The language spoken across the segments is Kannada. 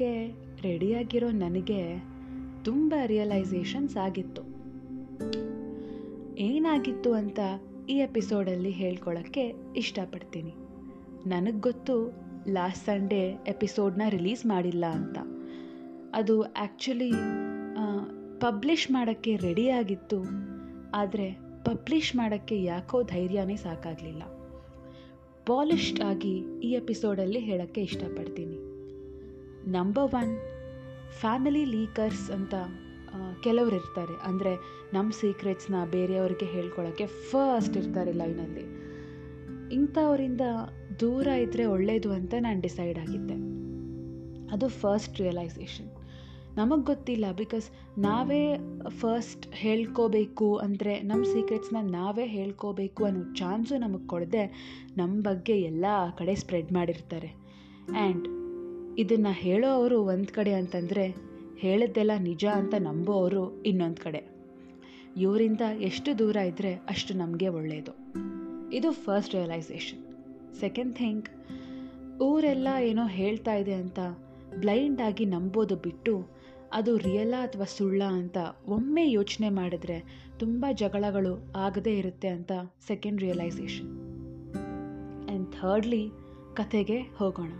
ಮಾಡ್ಕೊಳ್ಳೋಕ್ಕೆ ರೆಡಿಯಾಗಿರೋ ನನಗೆ ತುಂಬ ರಿಯಲೈಸೇಷನ್ಸ್ ಆಗಿತ್ತು. ಏನಾಗಿತ್ತು ಅಂತ ಈ ಎಪಿಸೋಡಲ್ಲಿ ಹೇಳ್ಕೊಳ್ಳೋಕ್ಕೆ ಇಷ್ಟಪಡ್ತೀನಿ. ನನಗೆ ಗೊತ್ತು ಲಾಸ್ಟ್ ಸಂಡೇ ಎಪಿಸೋಡ್ನ ರಿಲೀಸ್ ಮಾಡಿಲ್ಲ ಅಂತ. ಅದು ಆ್ಯಕ್ಚುಲಿ ಪಬ್ಲಿಷ್ ಮಾಡೋಕ್ಕೆ ರೆಡಿಯಾಗಿತ್ತು ಆದರೆ ಪಬ್ಲಿಷ್ ಮಾಡೋಕ್ಕೆ ಯಾಕೋ ಧೈರ್ಯನೇ ಸಾಕಾಗಲಿಲ್ಲ. ಪಾಲಿಷ್ಡ್ ಆಗಿ ಈ ಎಪಿಸೋಡಲ್ಲಿ ಹೇಳೋಕ್ಕೆ ಇಷ್ಟಪಡ್ತೀನಿ. ನಂಬರ್ ಒನ್ ಫ್ಯಾಮಿಲಿ ಲೀಕರ್ಸ್ ಅಂತ ಕೆಲವರು ಇರ್ತಾರೆ. ಅಂದರೆ ನಮ್ಮ ಸೀಕ್ರೆಟ್ಸ್ನ ಬೇರೆಯವ್ರಿಗೆ ಹೇಳ್ಕೊಳ್ಳೋಕ್ಕೆ ಫಸ್ಟ್ ಇರ್ತಾರೆ ಲೈನಲ್ಲಿ ಇಂಥವರಿಂದ ದೂರ ಇದ್ದರೆ ಒಳ್ಳೆಯದು ಅಂತ ನಾನು ಡಿಸೈಡ್ ಆಗಿದ್ದೆ. ಅದು ಫಸ್ಟ್ ರಿಯಲೈಸೇಷನ್ ನಮಗೆ ಗೊತ್ತಿಲ್ಲ ಬಿಕಾಸ್ ನಾವೇ ಫಸ್ಟ್ ಹೇಳ್ಕೋಬೇಕು ಅಂದರೆ ನಮ್ಮ ಸೀಕ್ರೆಟ್ಸ್ನ ನಾವೇ ಹೇಳ್ಕೋಬೇಕು ಅನ್ನೋ ಚಾನ್ಸು ನಮಗೆ ಕೊಡದೆ ನಮ್ಮ ಬಗ್ಗೆ ಎಲ್ಲ ಕಡೆ ಸ್ಪ್ರೆಡ್ ಮಾಡಿರ್ತಾರೆ. ಆ್ಯಂಡ್ ಇದನ್ನು ಹೇಳೋವರು ಒಂದು ಕಡೆ ಅಂತಂದರೆ ಹೇಳಿದ್ದೆಲ್ಲ ನಿಜ ಅಂತ ನಂಬೋವರು ಇನ್ನೊಂದು ಕಡೆ. ಇವರಿಂದ ಎಷ್ಟು ದೂರ ಇದ್ದರೆ ಅಷ್ಟು ನಮಗೆ ಒಳ್ಳೆಯದು ಇದು ಫಸ್ಟ್ ರಿಯಲೈಸೇಷನ್ ಸೆಕೆಂಡ್ ಥಿಂಗ್ ಊರೆಲ್ಲ ಏನೋ ಹೇಳ್ತಾ ಇದೆ ಅಂತ ಬ್ಲೈಂಡಾಗಿ ನಂಬೋದು ಬಿಟ್ಟು ಅದು ರಿಯಲ್ಲ ಅಥವಾ ಸುಳ್ಳ ಅಂತ ಒಮ್ಮೆ ಯೋಚನೆ ಮಾಡಿದ್ರೆ ತುಂಬ ಜಗಳಗಳು ಆಗದೇ ಇರುತ್ತೆ ಅಂತ ಸೆಕೆಂಡ್ ರಿಯಲೈಸೇಷನ್ ಆ್ಯಂಡ್ ಥರ್ಡ್ಲಿ ಕತೆಗೆ ಹೋಗೋಣ.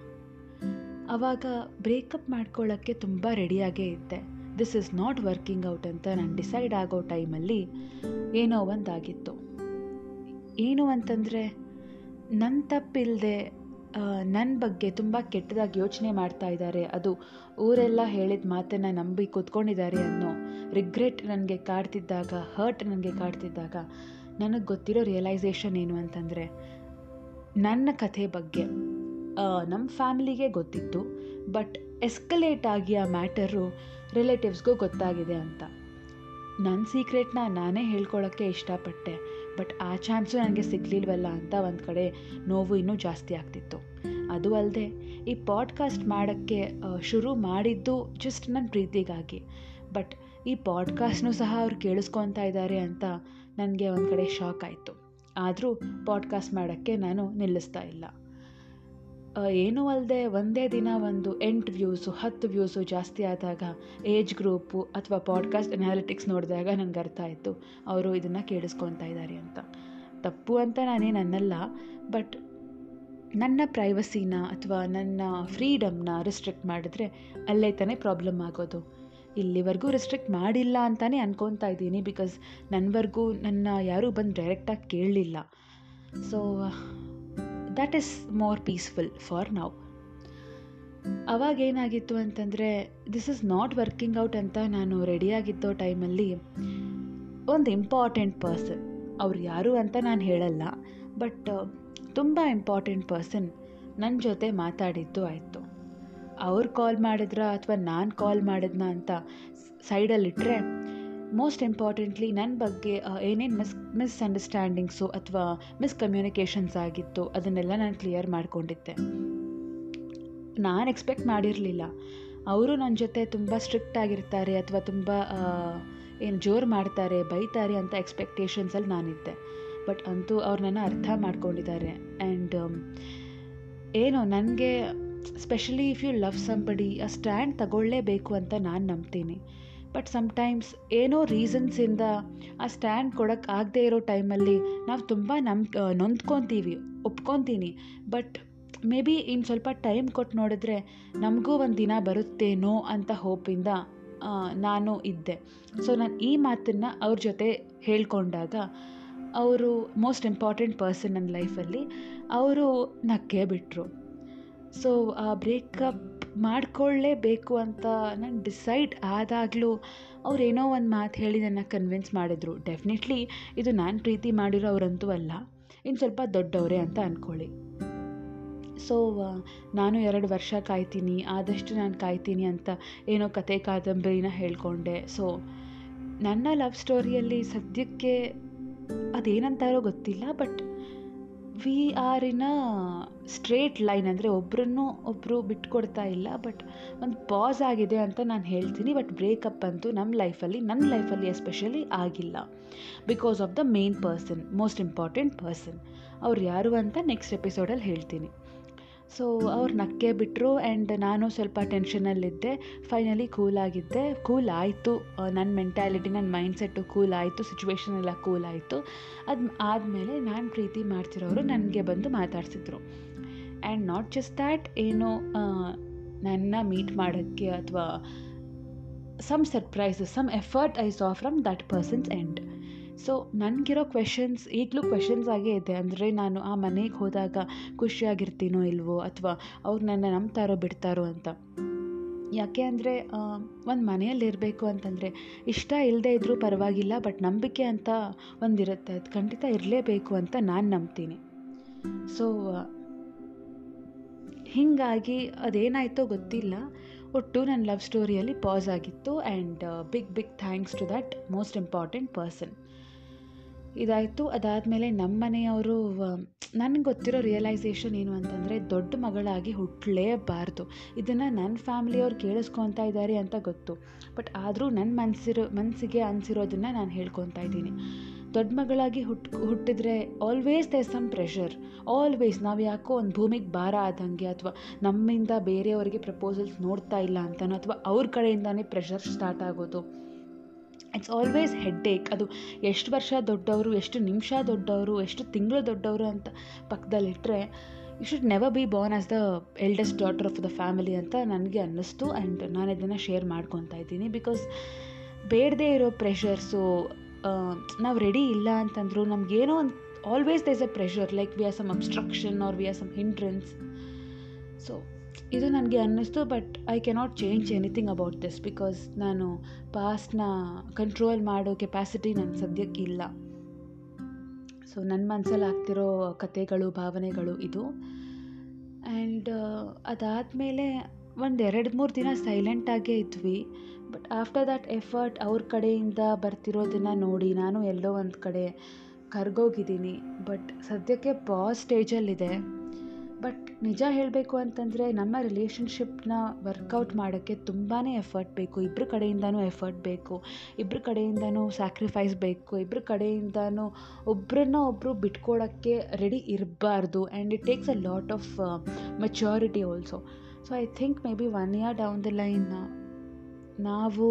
ಆವಾಗ ಬ್ರೇಕಪ್ ಮಾಡ್ಕೊಳ್ಳೋಕ್ಕೆ ತುಂಬ ರೆಡಿಯಾಗೇ ಇದ್ದೆ. This is not working out ಅಂತ ನಾನು ಡಿಸೈಡ್ ಆಗೋ ಟೈಮಲ್ಲಿ ಏನೋ ಒಂದಾಗಿತ್ತು. ಏನು ಅಂತಂದರೆ ನನ್ನ ತಪ್ಪಿಲ್ಲದೆ ನನ್ನ ಬಗ್ಗೆ ತುಂಬ ಕೆಟ್ಟದಾಗಿ ಯೋಚನೆ ಮಾಡ್ತಾ ಇದ್ದಾರೆ. ಅದು ಊರೆಲ್ಲ ಹೇಳಿದ ಮಾತನ್ನು ನಂಬಿ ಕೂತ್ಕೊಂಡಿದ್ದಾರೆ ಅನ್ನೋ ರಿಗ್ರೆಟ್ ನನಗೆ ಕಾಡ್ತಿದ್ದಾಗ ಹರ್ಟ್ ನನಗೆ ಕಾಡ್ತಿದ್ದಾಗ ನನಗೆ ಗೊತ್ತಿರೋ ರಿಯಲೈಸೇಷನ್ ಏನು ಅಂತಂದರೆ ನನ್ನ ಕಥೆ ಬಗ್ಗೆ. ನಮ್ಮ ಫ್ಯಾಮಿಲಿಗೆ ಗೊತ್ತಿತ್ತು, ಬಟ್ ಎಸ್ಕಲೇಟ್ ಆಗಿ ಆ ಮ್ಯಾಟರು ರಿಲೇಟಿವ್ಸ್ಗೂ ಗೊತ್ತಾಗಿದೆ ಅಂತ. ನನ್ನ ಸೀಕ್ರೆಟ್ನ ನಾನೇ ಹೇಳ್ಕೊಳ್ಳೋಕ್ಕೆ ಇಷ್ಟಪಟ್ಟೆ, ಬಟ್ ಆ ಚಾನ್ಸು ನನಗೆ ಸಿಗಲಿಲ್ವಲ್ಲ ಅಂತ ಒಂದು ಕಡೆ ನೋವು ಇನ್ನೂ ಜಾಸ್ತಿ ಆಗ್ತಿತ್ತು. ಅದು ಅಲ್ಲದೆ ಈ ಪಾಡ್ಕಾಸ್ಟ್ ಮಾಡೋಕ್ಕೆ ಶುರು ಮಾಡಿದ್ದು ಜಸ್ಟ್ ನನ್ನ ಪ್ರೀತಿಗಾಗಿ. ಬಟ್ ಈ ಪಾಡ್ಕಾಸ್ಟ್ನೂ ಸಹ ಅವ್ರು ಕೇಳಿಸ್ಕೊತಾ ಇದ್ದಾರೆ ಅಂತ ನನಗೆ ಒಂದು ಕಡೆ ಶಾಕ್ ಆಯಿತು. ಆದರೂ ಪಾಡ್ಕಾಸ್ಟ್ ಮಾಡೋಕ್ಕೆ ನಾನು ನಿಲ್ಲಿಸ್ತಾ ಇಲ್ಲ. ಏನೂ ಅಲ್ಲದೆ ಒಂದೇ ದಿನ ಒಂದು ಎಂಟು ವ್ಯೂಸು ಹತ್ತು ವ್ಯೂಸು ಜಾಸ್ತಿ ಆದಾಗ ಏಜ್ ಗ್ರೂಪು ಅಥವಾ ಪಾಡ್ಕಾಸ್ಟ್ ಅನಾಲಿಟಿಕ್ಸ್ ನೋಡಿದಾಗ ನನಗೆ ಅರ್ಥ ಆಯಿತು. ಅವರು ಇದನ್ನು ಕೇಳಿಸ್ಕೊತಾ ಇದ್ದಾರೆ ಅಂತ. ತಪ್ಪು ಅಂತ ನಾನೇನು ಅನ್ನಲ್ಲ ಬಟ್ ನನ್ನ ಪ್ರೈವಸಿನ ಅಥವಾ ನನ್ನ ಫ್ರೀಡಮ್ನ ರಿಸ್ಟ್ರಿಕ್ಟ್ ಮಾಡಿದ್ರೆ ಅಲ್ಲೇ ತಾನೇ ಪ್ರಾಬ್ಲಮ್ ಆಗೋದು. ಇಲ್ಲಿವರೆಗೂ ರಿಸ್ಟ್ರಿಕ್ಟ್ ಮಾಡಿಲ್ಲ ಅಂತಲೇ ಅನ್ಕೊತಾ ಇದ್ದೀನಿ ಬಿಕಾಸ್ ನನ್ನವರೆಗೂ ನನ್ನ ಯಾರೂ ಬಂದು ಡೈರೆಕ್ಟಾಗಿ ಕೇಳಲಿಲ್ಲ. So that is more peaceful for ಅವಾಗ ಏನಾಗಿತ್ತು ಅಂತಂದರೆ this is not working out ಅಂತ ನಾನು ರೆಡಿಯಾಗಿದ್ದೋ ಟೈಮಲ್ಲಿ ಒಂದು ಇಂಪಾರ್ಟೆಂಟ್ ಪರ್ಸನ್ ಅವ್ರು ಯಾರು ಅಂತ ನಾನು ಹೇಳಲ್ಲ ಬಟ್ ತುಂಬ ಇಂಪಾರ್ಟೆಂಟ್ ಪರ್ಸನ್ ನನ್ನ ಜೊತೆ ಮಾತಾಡಿದ್ದು ಆಯಿತು. ಅವ್ರು ಕಾಲ್ ಮಾಡಿದ್ರ ಅಥವಾ ನಾನು ಕಾಲ್ ಮಾಡಿದ್ನ ಅಂತ ಸೈಡಲ್ಲಿಟ್ಟರೆ ಮೋಸ್ಟ್ ಇಂಪಾರ್ಟೆಂಟ್ಲಿ ನನ್ನ ಬಗ್ಗೆ ಏನೇನು ಮಿಸ್ ಮಿಸ್ಅಂಡರ್ಸ್ಟ್ಯಾಂಡಿಂಗ್ಸು ಅಥವಾ ಮಿಸ್ಕಮ್ಯುನಿಕೇಷನ್ಸ್ ಆಗಿತ್ತು ಅದನ್ನೆಲ್ಲ ನಾನು ಕ್ಲಿಯರ್ ಮಾಡಿಕೊಂಡಿದ್ದೆ. ನಾನು ಎಕ್ಸ್ಪೆಕ್ಟ್ ಮಾಡಿರಲಿಲ್ಲ. ಅವರು ನನ್ನ ಜೊತೆ ತುಂಬ ಸ್ಟ್ರಿಕ್ಟ್ ಆಗಿರ್ತಾರೆ ಅಥವಾ ತುಂಬ ಏನು ಜೋರು ಮಾಡ್ತಾರೆ, ಬೈತಾರೆ ಅಂತ ಎಕ್ಸ್ಪೆಕ್ಟೇಷನ್ಸಲ್ಲಿ ನಾನಿದ್ದೆ. ಬಟ್ ಅಂತೂ ಅವ್ರು ನನ್ನ ಅರ್ಥ ಮಾಡ್ಕೊಂಡಿದ್ದಾರೆ. ಆ್ಯಂಡ್ ಏನೋ ನನಗೆ specially if you love somebody ಆ ಸ್ಟ್ಯಾಂಡ್ ತಗೊಳ್ಳೇಬೇಕು ಅಂತ ನಾನು ನಂಬ್ತೀನಿ. ಬಟ್ ಸಮ್ಟೈಮ್ಸ್ ಏನೋ ರೀಸನ್ಸಿಂದ ಆ ಸ್ಟ್ಯಾಂಡ್ ಕೊಡೋಕ್ಕೆ ಆಗದೆ ಇರೋ ಟೈಮಲ್ಲಿ ನಾವು ತುಂಬ ನಮ್ ನೊಂದ್ಕೊತೀವಿ, ಒಪ್ಕೊತೀನಿ. ಬಟ್ ಮೇ ಬಿ ಇನ್ನು ಸ್ವಲ್ಪ ಟೈಮ್ ಕೊಟ್ಟು ನೋಡಿದ್ರೆ ನಮಗೂ ಒಂದು ದಿನ ಬರುತ್ತೇನೋ ಅಂತ ಹೋಪಿಂದ ನಾನು ಇದ್ದೆ. ಸೊ ನಾನು ಈ ಮಾತನ್ನು ಅವ್ರ ಜೊತೆ ಹೇಳ್ಕೊಂಡಾಗ ಅವರು ಮೋಸ್ಟ್ ಇಂಪಾರ್ಟೆಂಟ್ ಪರ್ಸನ್ ನನ್ನ ಲೈಫಲ್ಲಿ ಅವರು ನಕ್ಕೇ ಬಿಟ್ಟರು ಸೊ ಆ ಬ್ರೇಕಪ್ ಮಾಡ್ಕೊಳ್ಳೇಬೇಕು ಅಂತ ನಾನು ಡಿಸೈಡ್ ಆದಾಗಲೂ ಅವರೇನೋ ಒಂದು ಮಾತು ಹೇಳಿ ನನ್ನ ಕನ್ವಿನ್ಸ್ ಮಾಡಿದ್ರು. ಡೆಫಿನೆಟ್ಲಿ ಇದು ನಾನು ಪ್ರೀತಿ ಮಾಡಿರೋ ಅವರಂತೂ ಅಲ್ಲ. ಇನ್ನು ಸ್ವಲ್ಪ ದೊಡ್ಡವರೇ ಅಂತ ಅಂದ್ಕೊಳ್ಳಿ ಸೊ ನಾನು ಎರಡು ವರ್ಷ ಕಾಯ್ತೀನಿ, ಆದಷ್ಟು ನಾನು ಕಾಯ್ತೀನಿ ಅಂತ ಏನೋ ಕತೆ ಕಾದಂಬರಿನ ಹೇಳ್ಕೊಂಡೆ. ಸೊ ನನ್ನ ಲವ್ ಸ್ಟೋರಿಯಲ್ಲಿ ಸದ್ಯಕ್ಕೆ ಅದೇನಂತಾರೋ ಗೊತ್ತಿಲ್ಲ but we are in a straight line ಅಂದರೆ ಒಬ್ಬರನ್ನು ಒಬ್ಬರು ಬಿಟ್ಕೊಡ್ತಾ ಇಲ್ಲ ಬಟ್ ಒಂದು ಪಾಸ್ ಆಗಿದೆ ಅಂತ ನಾನು ಹೇಳ್ತೀನಿ. ಬಟ್ ಬ್ರೇಕಪ್ ಅಂತೂ ನಮ್ಮ ಲೈಫಲ್ಲಿ ನನ್ನ ಲೈಫಲ್ಲಿ ಎಸ್ಪೆಷಲಿ ಆಗಿಲ್ಲ. Because of the main person most important person ಅವ್ರು ಯಾರು ಅಂತ ನೆಕ್ಸ್ಟ್ ಎಪಿಸೋಡಲ್ಲಿ ಹೇಳ್ತೀನಿ. ಸೊ ಅವ್ರು ನಕ್ಕೆ ಬಿಟ್ಟರು ಆ್ಯಂಡ್ ನಾನು ಸ್ವಲ್ಪ ಟೆನ್ಷನಲ್ಲಿದ್ದೆ ಫೈನಲಿ ಕೂಲ್ ಆಗಿದ್ದೆ. ಕೂಲ್ ಆಯಿತು. ನನ್ನ ಮೆಂಟ್ಯಾಲಿಟಿ ನನ್ನ ಮೈಂಡ್ಸೆಟ್ಟು ಕೂಲ್ ಆಯಿತು. ಸಿಚುವೇಶನ್ ಎಲ್ಲ ಕೂಲ್ ಆಯಿತು. ಅದು, ಆದಮೇಲೆ ನಾನು ಪ್ರೀತಿ ಮಾಡ್ತಿರೋರು ನನಗೆ ಬಂದು ಮಾತಾಡ್ಸಿದ್ರು. ಆ್ಯಂಡ್ ನಾಟ್ ಜಸ್ಟ್ ದ್ಯಾಟ್ ಏನು ನನ್ನ ಮೀಟ್ ಮಾಡೋಕ್ಕೆ ಅಥವಾ some surprises some effort I saw from that person's end so ನನಗಿರೋ questions ಈಗಲೂ ಕ್ವೆಶನ್ಸ್ ಆಗೇ ಇದೆ. ಅಂದರೆ ನಾನು ಆ ಮನೆಗೆ ಹೋದಾಗ ಖುಷಿಯಾಗಿರ್ತೀನೋ ಇಲ್ವೋ ಅಥವಾ ಅವ್ರು ನನ್ನ ನಂಬ್ತಾರೋ ಬಿಡ್ತಾರೋ ಅಂತ. ಯಾಕೆ ಅಂದರೆ ಒಂದು ಮನೆಯಲ್ಲಿ ಇರಬೇಕು ಅಂತಂದರೆ ಇಷ್ಟ ಇಲ್ಲದೆ ಇದ್ದರೂ ಪರವಾಗಿಲ್ಲ ಬಟ್ ನಂಬಿಕೆ ಅಂತ ಒಂದಿರುತ್ತೆ. ಅದು ಖಂಡಿತ ಇರಲೇಬೇಕು ಅಂತ ನಾನು ನಂಬ್ತೀನಿ. ಸೊ ಹೀಗಾಗಿ ಅದೇನಾಯಿತೋ ಗೊತ್ತಿಲ್ಲ. ಒಟ್ಟು ನನ್ನ ಲವ್ ಸ್ಟೋರಿಯಲ್ಲಿ ಪಾಸ್ ಆಗಿತ್ತು and big big thanks to that most important person ಇದಾಯಿತು. ಅದಾದಮೇಲೆ ನಮ್ಮ ಮನೆಯವರು ನನಗೆ ಗೊತ್ತಿರೋ ರಿಯಲೈಸೇಷನ್ ಏನು ಅಂತಂದರೆ ದೊಡ್ಡ ಮಗಳಾಗಿ ಹುಟ್ಟಲೇಬಾರ್ದು ಇದನ್ನು ನನ್ನ ಫ್ಯಾಮ್ಲಿಯವ್ರು ಕೇಳಿಸ್ಕೊತಾ ಇದ್ದಾರೆ ಅಂತ ಗೊತ್ತು. ಬಟ್ ಆದರೂ ನನ್ನ ಮನಸ್ಸಿರೋ ಮನಸ್ಸಿಗೆ ಅನಿಸಿರೋದನ್ನು ನಾನು ಹೇಳ್ಕೊತಾ ಇದ್ದೀನಿ. ದೊಡ್ಡ ಮಗಳಾಗಿ ಹುಟ್ಟು ಹುಟ್ಟಿದ್ರೆ always they some pressure always ನಾವು ಯಾಕೋ ಒಂದು ಭೂಮಿಗೆ ಭಾರ ಆದಂಗೆ ಅಥವಾ ನಮ್ಮಿಂದ ಬೇರೆಯವರಿಗೆ ಪ್ರಪೋಸಲ್ಸ್ ನೋಡ್ತಾ ಇಲ್ಲ ಅಂತನೋ ಅಥವಾ ಅವ್ರ ಕಡೆಯಿಂದನೇ ಪ್ರೆಷರ್ ಸ್ಟಾರ್ಟ್ ಆಗೋದು. ಇಟ್ಸ್ ಆಲ್ವೇಸ್ ಹೆಡ್ಡೇಕ್ ಅದು ಎಷ್ಟು ವರ್ಷ ದೊಡ್ಡವರು, ಎಷ್ಟು ನಿಮಿಷ ದೊಡ್ಡವರು, ಎಷ್ಟು ತಿಂಗಳು ದೊಡ್ಡವರು ಅಂತ ಪಕ್ಕದಲ್ಲಿಟ್ಟರೆ you should never be born as the eldest daughter of the family ಅಂತ ನನಗೆ ಅನ್ನಿಸ್ತು. ಆ್ಯಂಡ್ ನಾನು ಇದನ್ನು ಶೇರ್ ಮಾಡ್ಕೊತಾ ಇದ್ದೀನಿ. ಬಿಕಾಸ್ ಬೇಡದೇ ಇರೋ ಪ್ರೆಷರ್ಸು ನಾವು ರೆಡಿ ಇಲ್ಲ ಅಂತಂದ್ರು ನಮಗೇನೋ ಒಂದು always does a pressure like we are some obstruction or we are some hindrance so ಇದು ನನಗೆ ಅನ್ನಿಸ್ತು but I cannot change anything about this because ನಾನು ಪಾಸ್ಟ್ನ ಕಂಟ್ರೋಲ್ ಮಾಡೋ ಕೆಪಾಸಿಟಿ ನನ್ನ ಸದ್ಯಕ್ಕೆ ಇಲ್ಲ. ಸೊ ನನ್ನ ಮನಸ್ಸಲ್ಲಿ ಆಗ್ತಿರೋ ಕತೆಗಳು ಭಾವನೆಗಳು ಇದು. ಆ್ಯಂಡ್ ಅದಾದಮೇಲೆ ಒಂದು ಎರಡು ಮೂರು ದಿನ ಸೈಲೆಂಟಾಗೇ ಇದ್ವಿ. ಬಟ್ ಆಫ್ಟರ್ ದ್ಯಾಟ್ ಎಫರ್ಟ್ ಅವ್ರ ಕಡೆಯಿಂದ ಬರ್ತಿರೋದನ್ನು ನೋಡಿ ನಾನು ಎಲ್ಲೋ ಒಂದು ಕಡೆ ಕರ್ಗೋಗಿದ್ದೀನಿ. ಬಟ್ ಸದ್ಯಕ್ಕೆ ಪಾಸ್ ಸ್ಟೇಜಲ್ಲಿದೆ ಬಟ್ ನಿಜ ಹೇಳಬೇಕು ಅಂತಂದರೆ ನಮ್ಮ ರಿಲೇಷನ್ಶಿಪ್ನ ವರ್ಕೌಟ್ ಮಾಡೋಕ್ಕೆ ತುಂಬಾ ಎಫರ್ಟ್ ಬೇಕು. ಇಬ್ಬರ ಕಡೆಯಿಂದನೂ ಎಫರ್ಟ್ ಬೇಕು. ಇಬ್ಬರ ಕಡೆಯಿಂದನೂ ಸ್ಯಾಕ್ರಿಫೈಸ್ ಬೇಕು. ಇಬ್ಬರ ಕಡೆಯಿಂದನೂ ಒಬ್ಬರನ್ನ ಒಬ್ಬರು ಬಿಟ್ಕೊಡೋಕ್ಕೆ ರೆಡಿ ಇರಬಾರ್ದು. And it takes a lot of maturity also so I think maybe one year down the line ನಾವು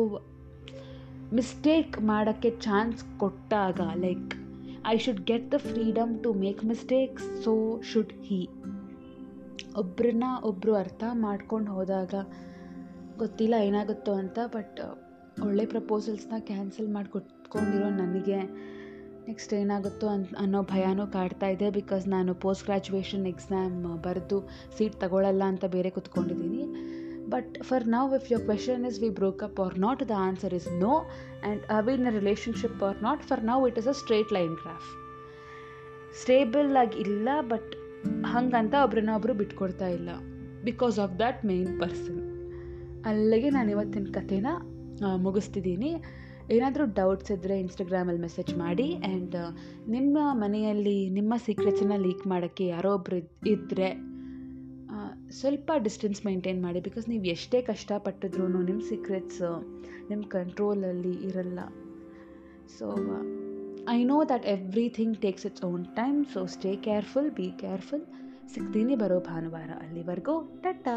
ಮಿಸ್ಟೇಕ್ ಮಾಡೋಕ್ಕೆ ಚಾನ್ಸ್ ಕೊಟ್ಟಾಗ like I should get the freedom to make mistakes so should he ಒಬ್ಬರನ್ನ ಒಬ್ಬರು ಅರ್ಥ ಮಾಡ್ಕೊಂಡು ಹೋದಾಗ ಗೊತ್ತಿಲ್ಲ ಏನಾಗುತ್ತೋ ಅಂತ ಬಟ್ ಒಳ್ಳೆ ಪ್ರಪೋಸಲ್ಸ್ನ ಕ್ಯಾನ್ಸಲ್ ಮಾಡಿ ಕೊಟ್ಕೊಂಡಿರೋ ನನಗೆ ನೆಕ್ಸ್ಟ್ ಏನಾಗುತ್ತೋ ಅಂತ ಅನ್ನೋ ಭಯನೂ ಕಾಡ್ತಾ ಇದೆ ಬಿಕಾಸ್ ನಾನು ಪೋಸ್ಟ್ ಗ್ರ್ಯಾಜುಯೇಷನ್ ಎಕ್ಸಾಮ್ ಬರೆದು ಸೀಟ್ ತಗೊಳ್ಳಲ್ಲ ಅಂತ ಬೇರೆ ಕೂತ್ಕೊಂಡಿದ್ದೀನಿ. But for now if your question is we broke up or not the answer is no and are in a relationship or not for now it is a straight line graph stable ಆಗಿ ಇಲ್ಲ ಬಟ್ ಹಂಗಂತ ಒಬ್ರನ್ನ ಒಬ್ಬರು ಬಿಟ್ಕೊಡ್ತಾ ಇಲ್ಲ. Because of that main person ಅಲ್ಲಿಗೆ ನಾನು ಇವತ್ತಿನ ಕಥೆನ ಮುಗಿಸ್ತಿದ್ದೀನಿ. ಏನಾದರೂ ಡೌಟ್ಸ್ ಇದ್ದರೆ ಇನ್ಸ್ಟಾಗ್ರಾಮಲ್ಲಿ ಮೆಸೇಜ್ ಮಾಡಿ ಆ್ಯಂಡ್ ನಿಮ್ಮ ಮನೆಯಲ್ಲಿ ನಿಮ್ಮ ಸೀಕ್ರೆಟ್ಸನ್ನು ಲೀಕ್ ಮಾಡೋಕ್ಕೆ ಯಾರೋ ಒಬ್ರು ಇದ್ದರೆ ಸ್ವಲ್ಪ ಡಿಸ್ಟೆನ್ಸ್ ಮೇಂಟೈನ್ ಮಾಡಿ ಬಿಕಾಸ್ ನೀವು ಎಷ್ಟೇ ಕಷ್ಟಪಟ್ಟಿದ್ರು ನಿಮ್ಮ ಸೀಕ್ರೆಟ್ಸ್ ನಿಮ್ಮ ಕಂಟ್ರೋಲಲ್ಲಿ ಇರಲ್ಲ. So I know that everything takes its own time so stay careful be careful ಸಿಗ್ತೀನಿ ಬರೋ ಭಾನುವಾರ ಅಲ್ಲಿವರೆಗೂ ಟಟಾ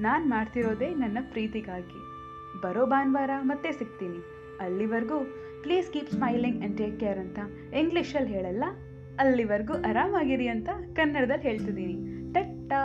ನಾನು ಮಾಡ್ತಿರೋದೇ ನನ್ನ ಪ್ರೀತಿಗಾಗಿ. ಬರೋ ಭಾನುವಾರ ಮತ್ತೆ ಸಿಗ್ತೀನಿ. ಅಲ್ಲಿವರೆಗೂ please keep smiling and take care ಅಂತ ಇಂಗ್ಲೀಷಲ್ಲಿ ಹೇಳಲ್ಲ? ಅಲ್ಲಿವರೆಗೂ ಆರಾಮಾಗಿರಿ ಅಂತ ಕನ್ನಡದಲ್ಲಿ ಹೇಳ್ತಿದ್ದೀನಿ. ಟಟ್ಟಾ.